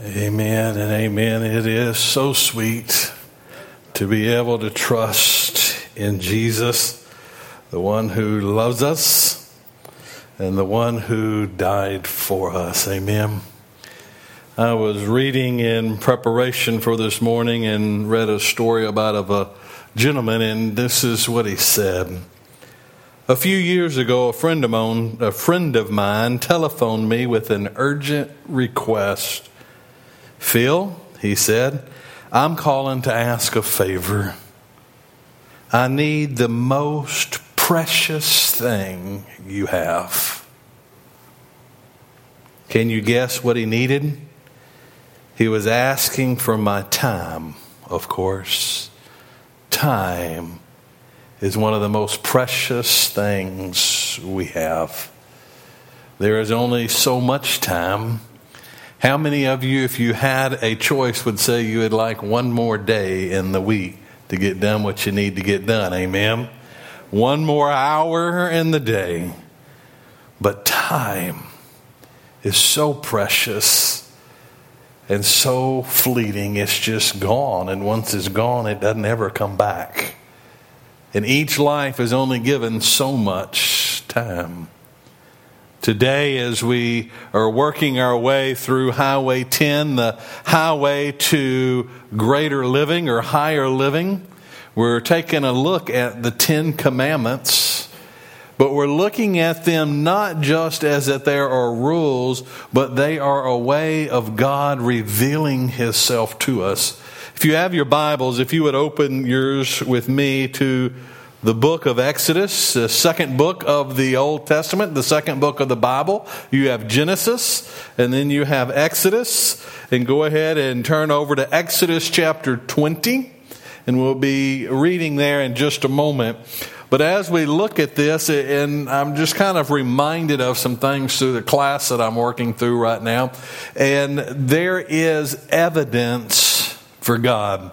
Amen and amen. It is so sweet to be able to trust in Jesus, the one who loves us and the one who died for us. Amen. I was reading in preparation for this morning and read a story about of a gentleman, and this is what he said. A few years ago, a friend of mine, a friend of mine telephoned me with an urgent request Phil, he said, I'm calling to ask a favor. I need the most precious thing you have. Can you guess what he needed? He was asking for my time, of course. Time is one of the most precious things we have. There is only so much time how many of you, if you had a choice, would say you would like one more day in the week to get done what you need to get done? Amen? One more hour in the day. But time is so precious and so fleeting, it's just gone. And once it's gone, it doesn't ever come back. And each life is only given so much time. Today, as we are working our way through Highway 10, the highway to greater living or higher living, we're taking a look at the Ten Commandments, but we're looking at them not just as that there are rules, but they are a way of God revealing Himself to us. If you have your Bibles, if you would open yours with me to the book of Exodus, the second book of the Old Testament, the second book of the Bible. You have Genesis, and then you have Exodus. And go ahead and turn over to Exodus chapter 20, and we'll be reading there in just a moment. But as we look at this, and I'm just kind of reminded of some things through the class that I'm working through right now, and there is evidence for God.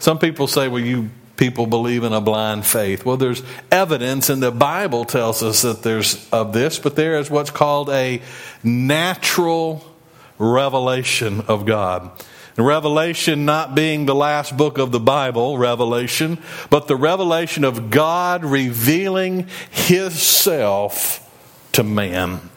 Some people say, well, you people believe in a blind faith. Well, there's evidence, and the Bible tells us that there's of this, but there is what's called a natural revelation of God. Revelation not being the last book of the Bible, Revelation, but the revelation of God revealing Himself to man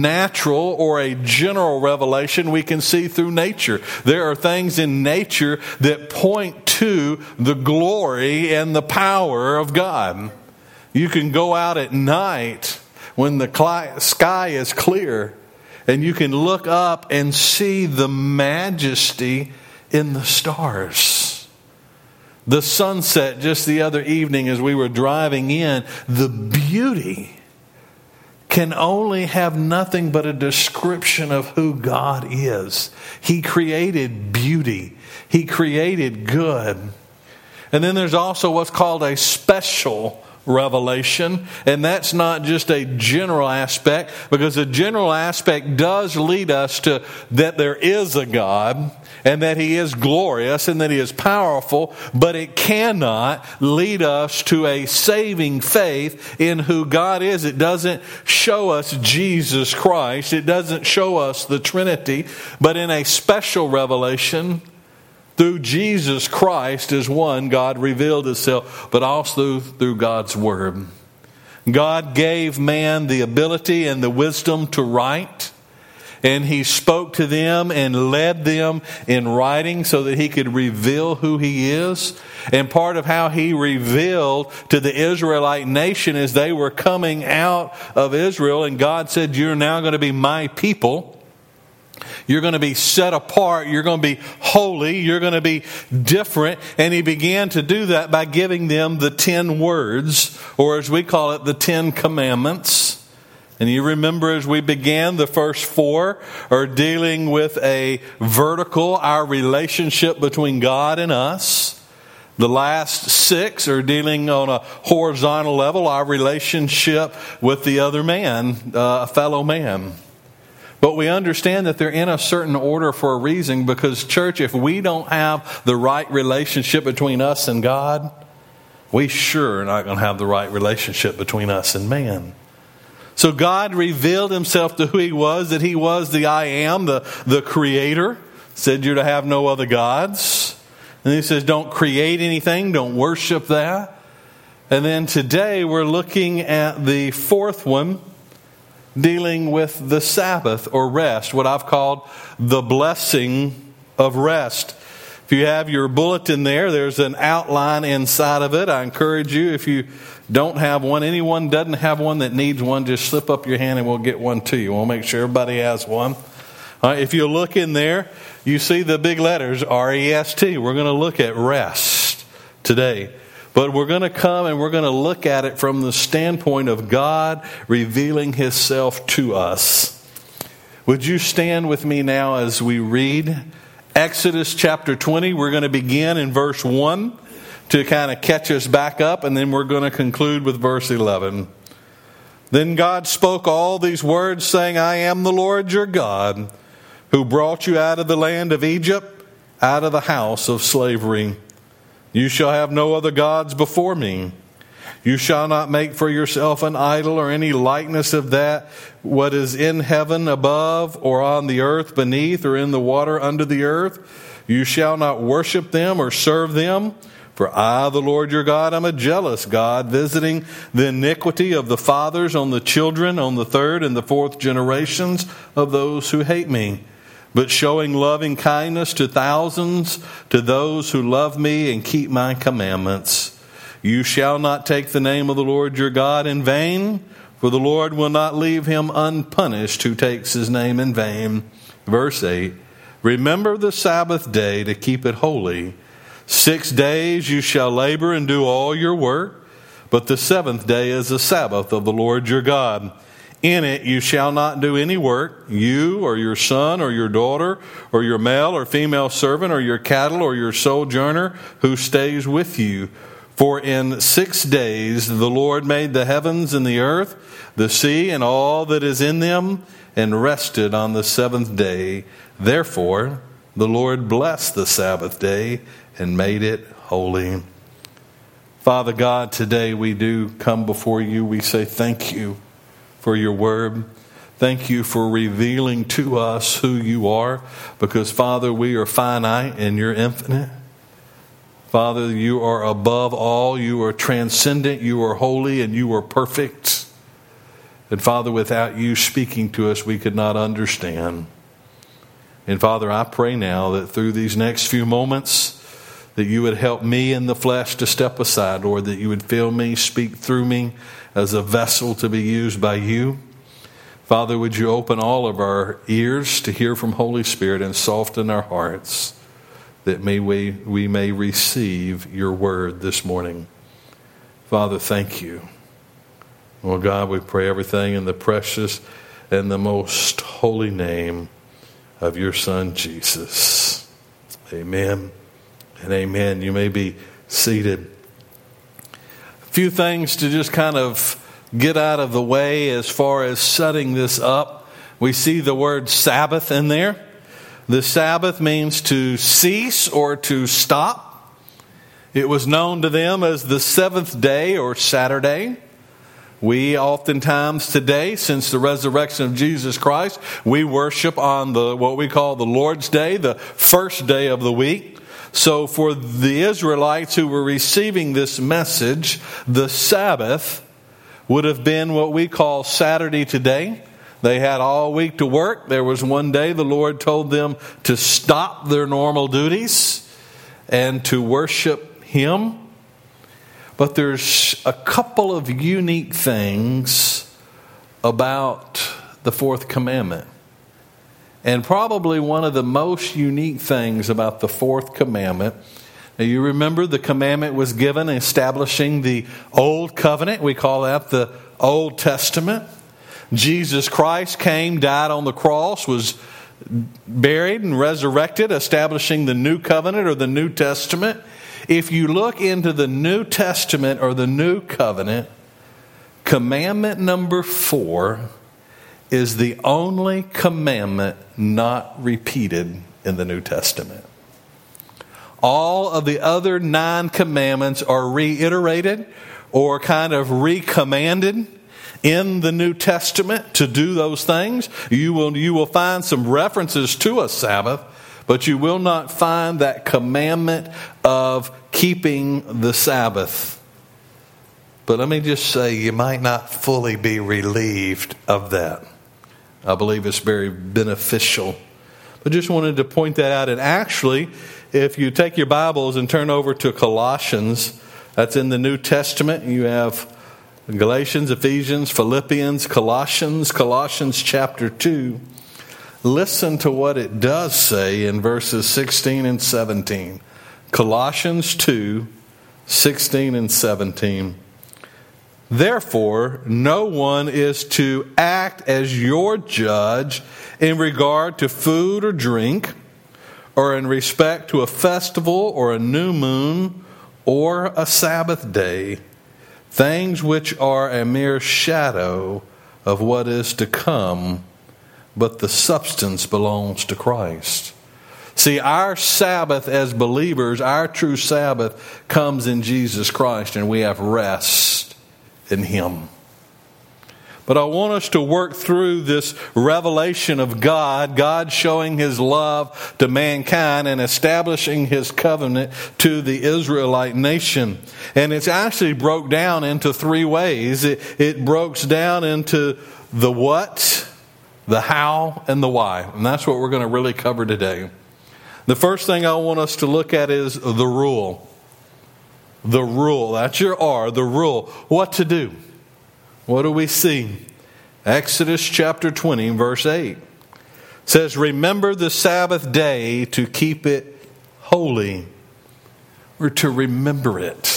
natural or a general revelation we can see through nature. There are things in nature that point to the glory and the power of God. You can go out at night when the sky is clear and you can look up and see the majesty in the stars. The sunset just the other evening as we were driving in, the beauty can only have nothing but a description of who God is. He created beauty, He created good. And then there's also what's called a special revelation. And that's not just a general aspect, because a general aspect does lead us to that there is a God and that He is glorious and that He is powerful, but it cannot lead us to a saving faith in who God is. It doesn't show us Jesus Christ, it doesn't show us the Trinity, but in a special revelation, through Jesus Christ is one, God revealed Himself, but also through God's Word. God gave man the ability and the wisdom to write, and He spoke to them and led them in writing so that He could reveal who He is. And part of how He revealed to the Israelite nation as they were coming out of Israel, and God said, You're now going to be my people. You're going to be set apart. You're going to be holy. You're going to be different. And he began to do that by giving them the ten words, or as we call it, the ten commandments. And you remember as we began, the first four are dealing with a vertical, our relationship between God and us. The last six are dealing on a horizontal level, our relationship with the other man, uh, a fellow man. But we understand that they're in a certain order for a reason because, church, if we don't have the right relationship between us and God, we sure are not going to have the right relationship between us and man. So God revealed himself to who he was, that he was the I am, the, the creator. Said you're to have no other gods. And he says, don't create anything, don't worship that. And then today we're looking at the fourth one, dealing with the Sabbath or rest, what I've called the blessing of rest. If you have your bulletin there, there's an outline inside of it. I encourage you, if you don't have one, anyone doesn't have one that needs one, just slip up your hand and we'll get one to you. We'll make sure everybody has one. if you look in there, you see the big letters R E S T. We're going to look at rest today. But we're going to come and we're going to look at it from the standpoint of God revealing Himself to us. Would you stand with me now as we read Exodus chapter 20? We're going to begin in verse 1 to kind of catch us back up, and then we're going to conclude with verse 11. Then God spoke all these words, saying, I am the Lord your God, who brought you out of the land of Egypt, out of the house of slavery. You shall have no other gods before me. You shall not make for yourself an idol or any likeness of that what is in heaven above or on the earth beneath or in the water under the earth. You shall not worship them or serve them. For I, the Lord your God, am a jealous God, visiting the iniquity of the fathers on the children, on the third and the fourth generations of those who hate me but showing loving kindness to thousands, to those who love me and keep my commandments. You shall not take the name of the Lord your God in vain, for the Lord will not leave him unpunished who takes his name in vain. Verse 8 Remember the Sabbath day to keep it holy. Six days you shall labor and do all your work, but the seventh day is the Sabbath of the Lord your God. In it you shall not do any work, you or your son or your daughter or your male or female servant or your cattle or your sojourner who stays with you. For in six days the Lord made the heavens and the earth, the sea and all that is in them, and rested on the seventh day. Therefore the Lord blessed the Sabbath day and made it holy. Father God, today we do come before you. We say thank you for your word. Thank you for revealing to us who you are, because, Father, we are finite and you're infinite. Father, you are above all. You are transcendent. You are holy and you are perfect. And, Father, without you speaking to us, we could not understand. And, Father, I pray now that through these next few moments, that you would help me in the flesh to step aside, Lord, that you would fill me, speak through me, as a vessel to be used by you. Father, would you open all of our ears to hear from Holy Spirit and soften our hearts that may we, we may receive your word this morning. Father, thank you. Well, God, we pray everything in the precious and the most holy name of your Son, Jesus. Amen and amen. You may be seated A few things to just kind of get out of the way as far as setting this up. We see the word Sabbath in there. The Sabbath means to cease or to stop. It was known to them as the seventh day or Saturday. We oftentimes today, since the resurrection of Jesus Christ, we worship on the what we call the Lord's Day, the first day of the week. So, for the Israelites who were receiving this message, the Sabbath would have been what we call Saturday today. They had all week to work. There was one day the Lord told them to stop their normal duties and to worship Him. But there's a couple of unique things about the fourth commandment. And probably one of the most unique things about the fourth commandment. Now, you remember the commandment was given establishing the old covenant. We call that the Old Testament. Jesus Christ came, died on the cross, was buried and resurrected, establishing the new covenant or the New Testament. If you look into the New Testament or the New Covenant, commandment number four is the only commandment not repeated in the New Testament. All of the other nine commandments are reiterated or kind of recommanded. in the New Testament to do those things. You will, you will find some references to a Sabbath, but you will not find that commandment of keeping the Sabbath. But let me just say, you might not fully be relieved of that. I believe it's very beneficial. But just wanted to point that out. And actually, if you take your Bibles and turn over to Colossians, that's in the New Testament, you have Galatians, Ephesians, Philippians, Colossians, Colossians chapter 2. Listen to what it does say in verses 16 and 17. Colossians 2 16 and 17. Therefore, no one is to act as your judge in regard to food or drink, or in respect to a festival or a new moon or a Sabbath day things which are a mere shadow of what is to come, but the substance belongs to Christ. See, our Sabbath as believers, our true Sabbath comes in Jesus Christ, and we have rest in Him. But I want us to work through this revelation of God, God showing His love to mankind and establishing His covenant to the Israelite nation. And it's actually broke down into three ways. It, it breaks down into the what, the how, and the why. And that's what we're going to really cover today. The first thing I want us to look at is the rule. The rule. That's your R, the rule. What to do. What do we see? Exodus chapter 20, verse 8 says, Remember the Sabbath day to keep it holy, or to remember it.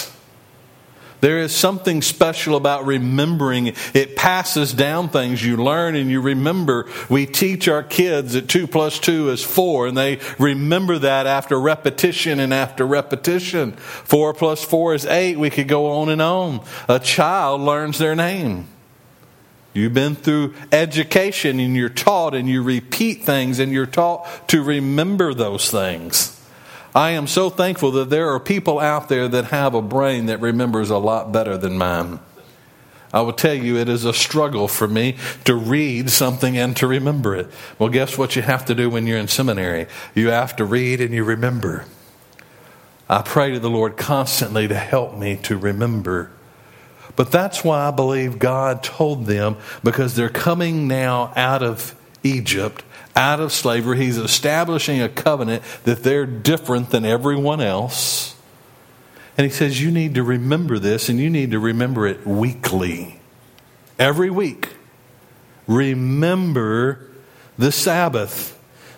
There is something special about remembering. It passes down things. You learn and you remember. We teach our kids that two plus two is four, and they remember that after repetition and after repetition. Four plus four is eight. We could go on and on. A child learns their name. You've been through education and you're taught and you repeat things and you're taught to remember those things. I am so thankful that there are people out there that have a brain that remembers a lot better than mine. I will tell you, it is a struggle for me to read something and to remember it. Well, guess what you have to do when you're in seminary? You have to read and you remember. I pray to the Lord constantly to help me to remember. But that's why I believe God told them because they're coming now out of Egypt out of slavery. He's establishing a covenant that they're different than everyone else. And he says, You need to remember this, and you need to remember it weekly. Every week. Remember the Sabbath.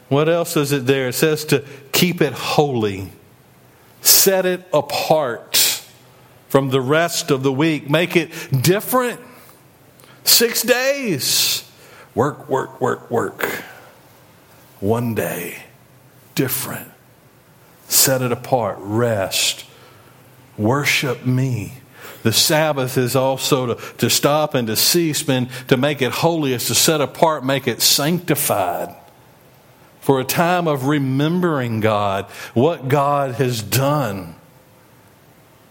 What else is it there? It says to keep it holy, set it apart from the rest of the week, make it different. Six days. Work, work, work, work one day, different. Set it apart, rest, worship me. The Sabbath is also to, to stop and to cease, and to make it holy is to set apart, make it sanctified for a time of remembering God, what God has done.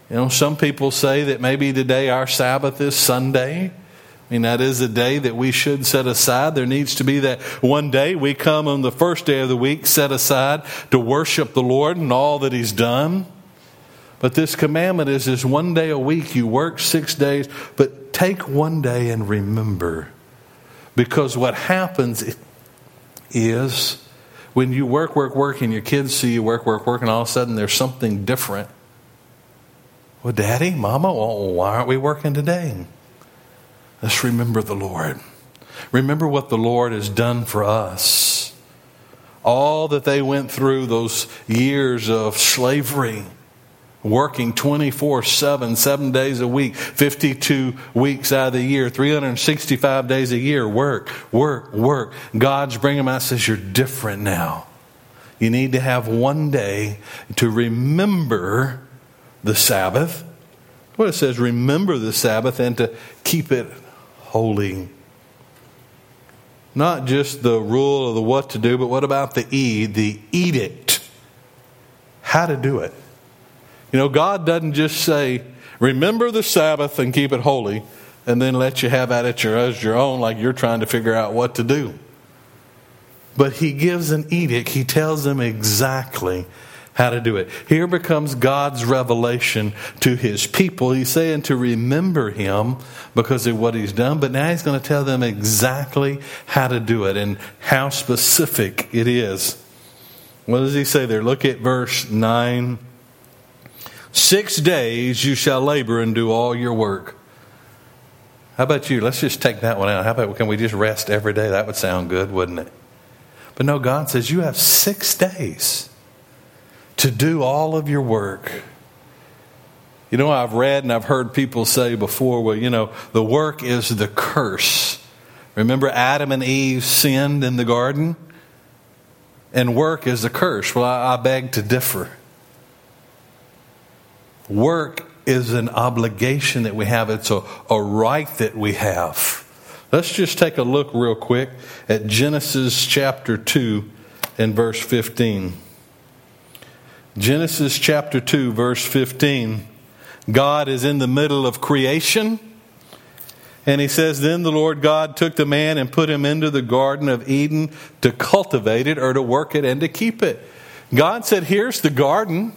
You know, some people say that maybe today our Sabbath is Sunday. I mean, that is a day that we should set aside. There needs to be that one day we come on the first day of the week set aside to worship the Lord and all that He's done. But this commandment is this one day a week. You work six days, but take one day and remember. Because what happens is when you work, work, work, and your kids see you work, work, work, and all of a sudden there's something different. Well, Daddy, Mama, well, why aren't we working today? Let's remember the Lord. Remember what the Lord has done for us. All that they went through, those years of slavery, working 24 7, seven days a week, 52 weeks out of the year, 365 days a year, work, work, work. God's bringing them out says, You're different now. You need to have one day to remember the Sabbath. What it says, remember the Sabbath and to keep it holy. Not just the rule of the what to do, but what about the E, the edict? How to do it. You know, God doesn't just say, remember the Sabbath and keep it holy. and then let you have at it your, as your own, like you're trying to figure out what to do. But he gives an edict, he tells them exactly how to do it. Here becomes God's revelation to his people. He's saying to remember him because of what he's done, but now he's going to tell them exactly how to do it and how specific it is. What does he say there? Look at verse 9. Six days you shall labor and do all your work. How about you? Let's just take that one out. How about can we just rest every day? That would sound good, wouldn't it? But no, God says you have six days to do all of your work. You know, I've read and I've heard people say before, well, you know, the work is the curse. Remember, Adam and Eve sinned in the garden? And work is the curse. Well, I, beg to differ. Work is an obligation that we have, it's a, a right that we have. Let's just take a look real quick at Genesis chapter 2 and verse 15. Genesis chapter 2, verse 15. God is in the middle of creation. And he says, Then the Lord God took the man and put him into the Garden of Eden to cultivate it or to work it and to keep it. God said, Here's the garden.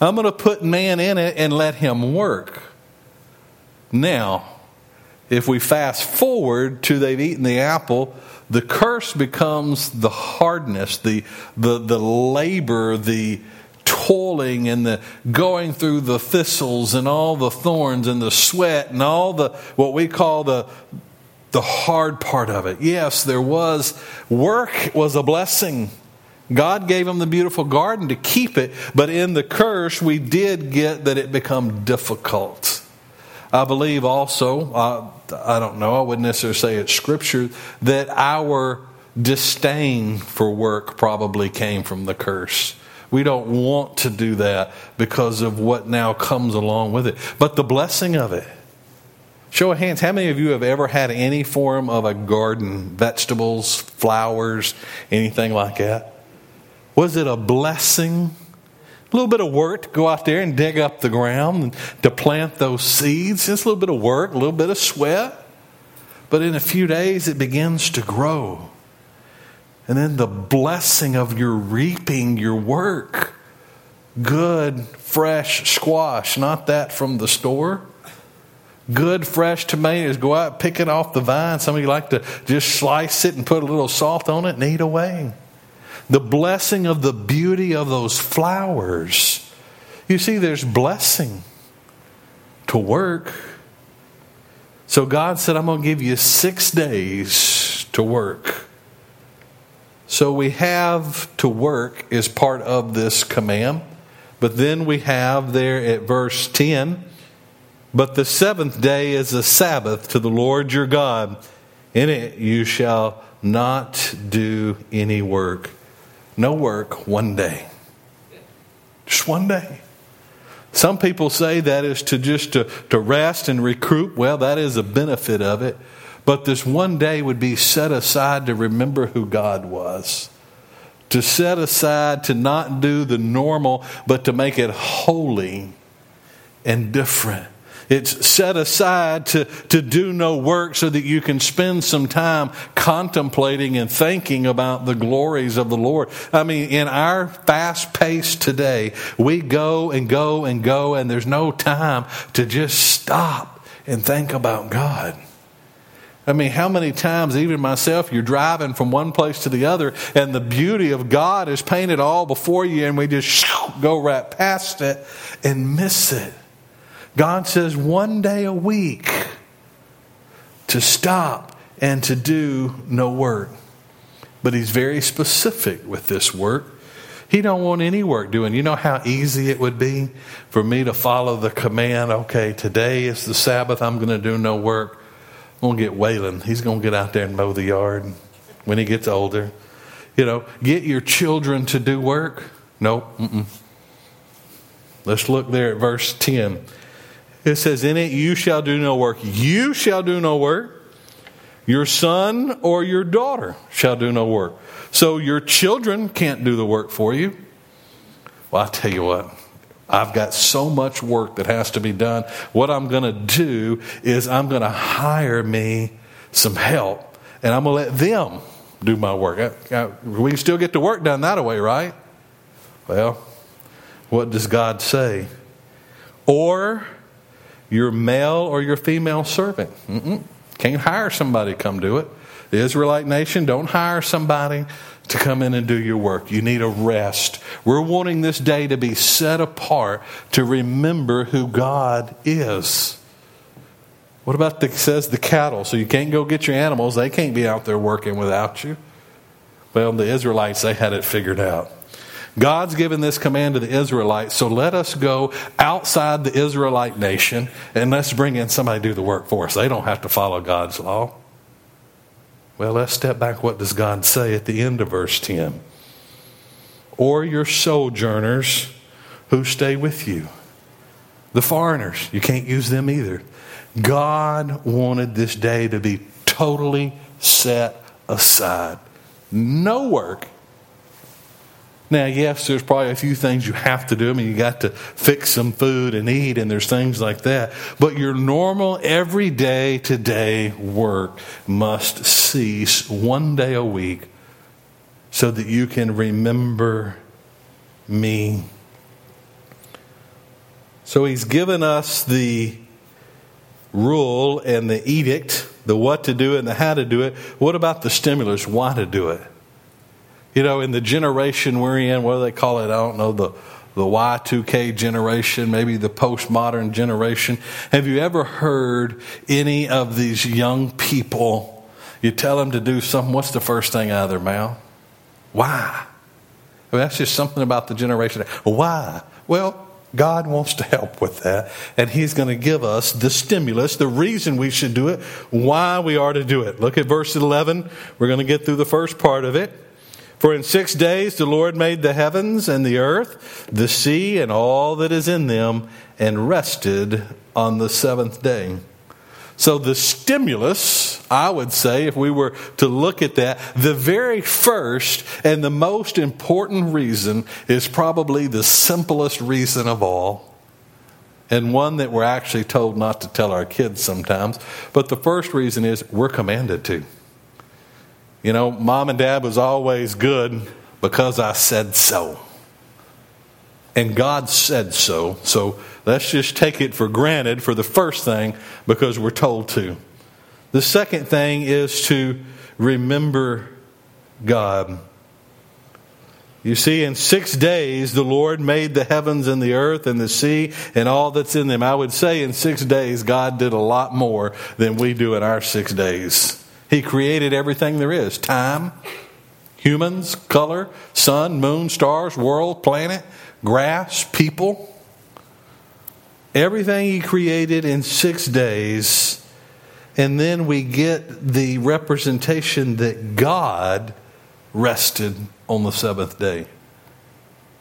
I'm going to put man in it and let him work. Now, if we fast forward to they've eaten the apple, the curse becomes the hardness, the, the, the labor, the, toiling and the going through the thistles and all the thorns and the sweat and all the what we call the the hard part of it. Yes, there was work was a blessing. God gave him the beautiful garden to keep it, but in the curse we did get that it become difficult. I believe also, uh, I don't know, I wouldn't necessarily say it's scripture, that our disdain for work probably came from the curse. We don't want to do that because of what now comes along with it. But the blessing of it. Show of hands, how many of you have ever had any form of a garden, vegetables, flowers, anything like that? Was it a blessing? A little bit of work to go out there and dig up the ground and to plant those seeds. It's a little bit of work, a little bit of sweat. But in a few days, it begins to grow. And then the blessing of your reaping your work. Good, fresh squash, not that from the store. Good, fresh tomatoes. Go out, pick it off the vine. Some of you like to just slice it and put a little salt on it and eat away. The blessing of the beauty of those flowers. You see, there's blessing to work. So God said, I'm going to give you six days to work. So we have to work is part of this command. But then we have there at verse 10 But the seventh day is a Sabbath to the Lord your God. In it you shall not do any work. No work, one day. Just one day. Some people say that is to just to, to rest and recruit. Well, that is a benefit of it. But this one day would be set aside to remember who God was. To set aside to not do the normal, but to make it holy and different. It's set aside to, to do no work so that you can spend some time contemplating and thinking about the glories of the Lord. I mean, in our fast pace today, we go and go and go, and there's no time to just stop and think about God. I mean, how many times, even myself, you're driving from one place to the other, and the beauty of God is painted all before you, and we just go right past it and miss it. God says one day a week to stop and to do no work. But He's very specific with this work. He don't want any work doing. You know how easy it would be for me to follow the command, okay, today is the Sabbath, I'm going to do no work. Going to get Waylon. He's going to get out there and mow the yard when he gets older. You know, get your children to do work. Nope. Mm-mm. Let's look there at verse 10. It says, In it you shall do no work. You shall do no work. Your son or your daughter shall do no work. So your children can't do the work for you. Well, I tell you what, I've got so much work that has to be done. What I'm going to do is I'm going to hire me some help and I'm going to let them do my work. We can still get the work done that way, right? Well, what does God say? Or your male or your female servant. Mm-mm. Can't hire somebody to come do it. The Israelite nation, don't hire somebody to come in and do your work. You need a rest. We're wanting this day to be set apart to remember who God is. What about the says the cattle? So you can't go get your animals. They can't be out there working without you. Well, the Israelites, they had it figured out. God's given this command to the Israelites, so let us go outside the Israelite nation and let's bring in somebody to do the work for us. They don't have to follow God's law. Well, let's step back. What does God say at the end of verse 10? Or your sojourners who stay with you. The foreigners, you can't use them either. God wanted this day to be totally set aside. No work now, yes, there's probably a few things you have to do. I mean, you got to fix some food and eat, and there's things like that. But your normal, everyday, today work must cease one day a week so that you can remember me. So he's given us the rule and the edict, the what to do and the how to do it. What about the stimulus? Why to do it? You know, in the generation we're in, what do they call it? I don't know, the, the Y2K generation, maybe the postmodern generation. Have you ever heard any of these young people, you tell them to do something, what's the first thing out of their mouth? Why? I mean, that's just something about the generation. Why? Well, God wants to help with that, and He's going to give us the stimulus, the reason we should do it, why we are to do it. Look at verse 11. We're going to get through the first part of it. For in six days the Lord made the heavens and the earth, the sea, and all that is in them, and rested on the seventh day. So, the stimulus, I would say, if we were to look at that, the very first and the most important reason is probably the simplest reason of all, and one that we're actually told not to tell our kids sometimes. But the first reason is we're commanded to. You know, mom and dad was always good because I said so. And God said so. So let's just take it for granted for the first thing because we're told to. The second thing is to remember God. You see, in six days, the Lord made the heavens and the earth and the sea and all that's in them. I would say in six days, God did a lot more than we do in our six days. He created everything there is time, humans, color, sun, moon, stars, world, planet, grass, people. Everything He created in six days. And then we get the representation that God rested on the seventh day.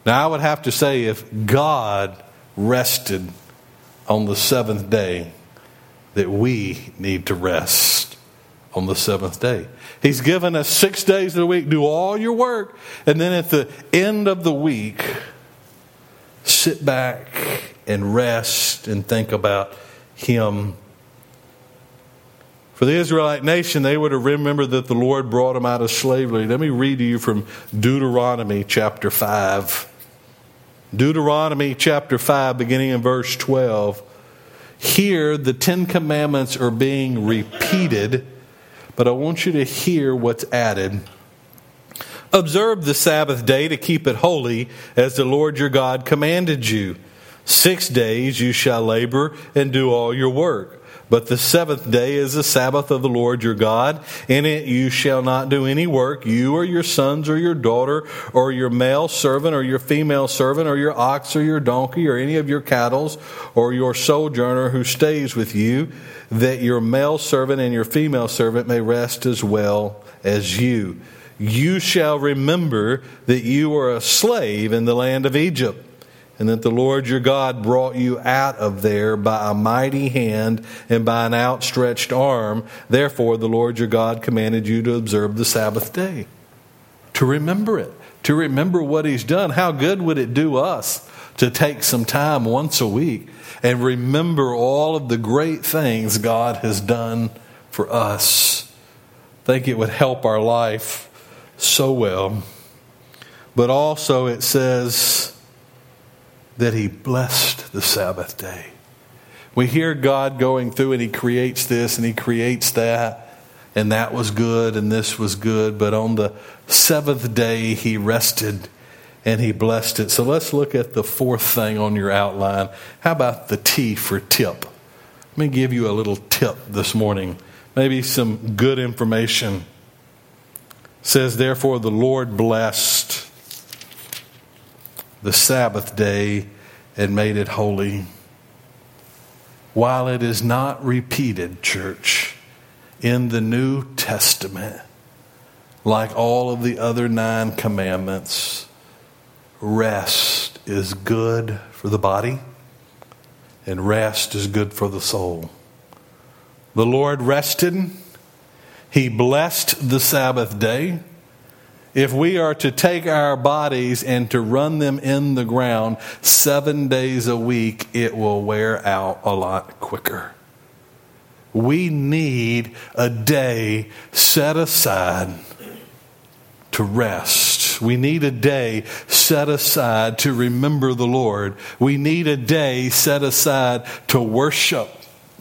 Now, I would have to say if God rested on the seventh day, that we need to rest on the seventh day. He's given us six days of the week, do all your work, and then at the end of the week, sit back and rest and think about Him. For the Israelite nation, they would have remembered that the Lord brought them out of slavery. Let me read to you from Deuteronomy chapter 5. Deuteronomy chapter 5, beginning in verse 12. Here, the Ten Commandments are being repeated but I want you to hear what's added. Observe the Sabbath day to keep it holy, as the Lord your God commanded you. Six days you shall labor and do all your work. But the seventh day is the Sabbath of the Lord your God. In it you shall not do any work, you or your sons or your daughter, or your male servant or your female servant, or your ox or your donkey, or any of your cattle, or your sojourner who stays with you, that your male servant and your female servant may rest as well as you. You shall remember that you were a slave in the land of Egypt and that the Lord your God brought you out of there by a mighty hand and by an outstretched arm. Therefore, the Lord your God commanded you to observe the Sabbath day, to remember it, to remember what He's done. How good would it do us to take some time once a week and remember all of the great things God has done for us. I think it would help our life so well. But also, it says that He blessed the Sabbath day. We hear God going through and He creates this and He creates that, and that was good and this was good. But on the seventh day, He rested and He blessed it. So let's look at the fourth thing on your outline. How about the T for tip? Let me give you a little tip this morning, maybe some good information. It says, Therefore, the Lord blessed the Sabbath day and made it holy. While it is not repeated, church, in the New Testament, like all of the other nine commandments, rest is good for the body and rest is good for the soul. The Lord rested, He blessed the Sabbath day if we are to take our bodies and to run them in the ground seven days a week, it will wear out a lot quicker. We need a day set aside to rest. We need a day set aside to remember the Lord. We need a day set aside to worship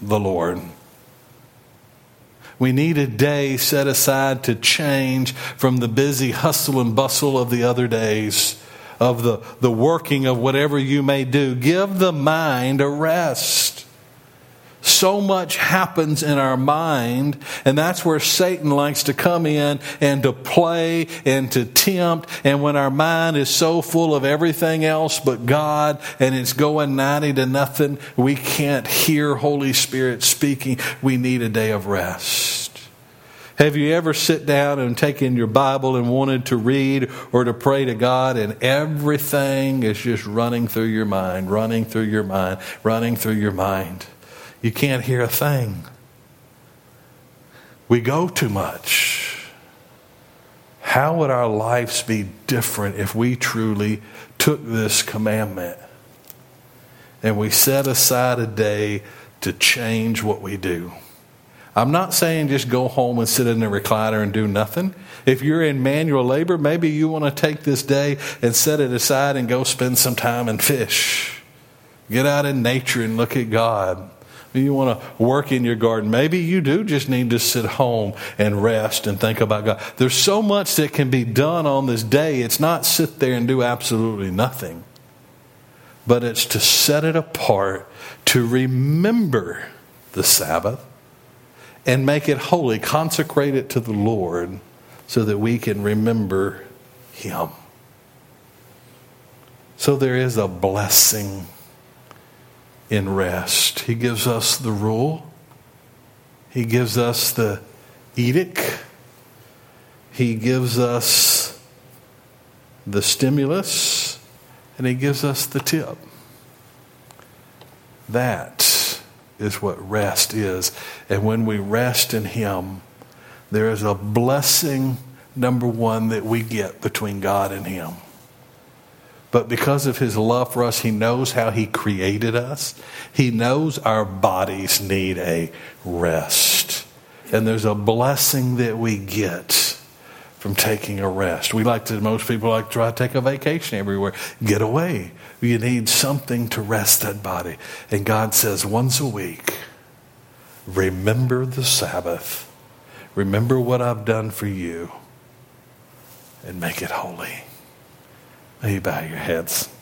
the Lord. We need a day set aside to change from the busy hustle and bustle of the other days, of the, the working of whatever you may do. Give the mind a rest. So much happens in our mind, and that's where Satan likes to come in and to play and to tempt. And when our mind is so full of everything else but God and it's going 90 to nothing, we can't hear Holy Spirit speaking. We need a day of rest. Have you ever sit down and taken your Bible and wanted to read or to pray to God and everything is just running through your mind, running through your mind, running through your mind? You can't hear a thing. We go too much. How would our lives be different if we truly took this commandment and we set aside a day to change what we do? I'm not saying just go home and sit in the recliner and do nothing. If you're in manual labor, maybe you want to take this day and set it aside and go spend some time and fish. Get out in nature and look at God you want to work in your garden. Maybe you do just need to sit home and rest and think about God. There's so much that can be done on this day. It's not sit there and do absolutely nothing, but it's to set it apart to remember the Sabbath and make it holy, consecrate it to the Lord so that we can remember Him. So there is a blessing in rest. He gives us the rule, He gives us the edict, He gives us the stimulus, and He gives us the tip. That is what rest is. And when we rest in Him, there is a blessing, number one, that we get between God and Him. But because of his love for us, he knows how he created us. He knows our bodies need a rest. And there's a blessing that we get from taking a rest. We like to, most people like to try to take a vacation everywhere. Get away. You need something to rest that body. And God says once a week, remember the Sabbath. Remember what I've done for you and make it holy. You bow your heads.